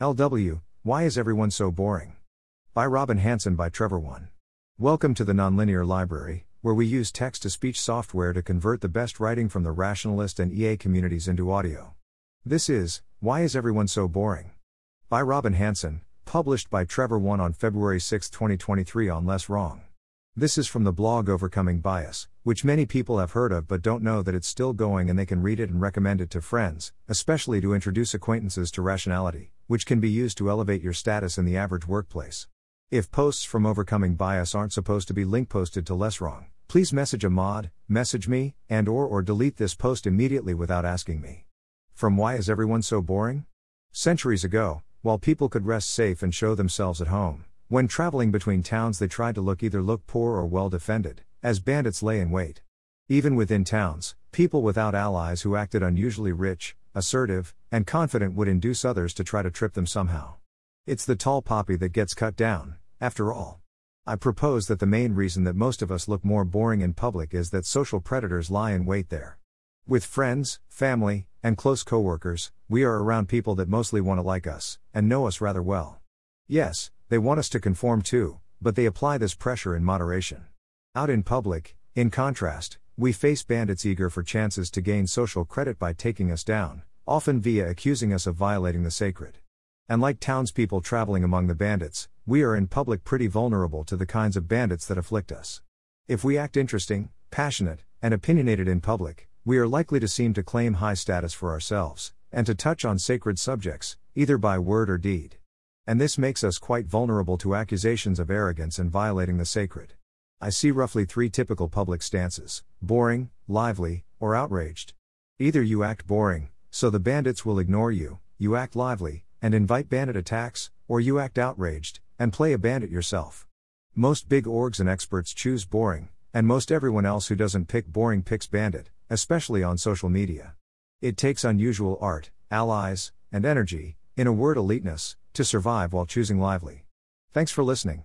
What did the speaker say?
LW, Why is Everyone So Boring? By Robin Hanson by Trevor One. Welcome to the Nonlinear Library, where we use text to speech software to convert the best writing from the rationalist and EA communities into audio. This is Why is Everyone So Boring? By Robin Hanson, published by Trevor One on February 6, 2023 on Less Wrong. This is from the blog Overcoming Bias, which many people have heard of but don't know that it's still going and they can read it and recommend it to friends, especially to introduce acquaintances to rationality, which can be used to elevate your status in the average workplace. If posts from Overcoming Bias aren't supposed to be link posted to Less Wrong, please message a mod, message me, and or or delete this post immediately without asking me. From Why is everyone so boring? Centuries ago, while people could rest safe and show themselves at home, when traveling between towns, they tried to look either look poor or well defended, as bandits lay in wait. Even within towns, people without allies who acted unusually rich, assertive, and confident would induce others to try to trip them somehow. It's the tall poppy that gets cut down, after all. I propose that the main reason that most of us look more boring in public is that social predators lie in wait there. With friends, family, and close coworkers, we are around people that mostly want to like us, and know us rather well. Yes, they want us to conform too, but they apply this pressure in moderation. Out in public, in contrast, we face bandits eager for chances to gain social credit by taking us down, often via accusing us of violating the sacred. And like townspeople traveling among the bandits, we are in public pretty vulnerable to the kinds of bandits that afflict us. If we act interesting, passionate, and opinionated in public, we are likely to seem to claim high status for ourselves, and to touch on sacred subjects, either by word or deed. And this makes us quite vulnerable to accusations of arrogance and violating the sacred. I see roughly three typical public stances boring, lively, or outraged. Either you act boring, so the bandits will ignore you, you act lively, and invite bandit attacks, or you act outraged, and play a bandit yourself. Most big orgs and experts choose boring, and most everyone else who doesn't pick boring picks bandit, especially on social media. It takes unusual art, allies, and energy, in a word, eliteness, to survive while choosing lively. Thanks for listening.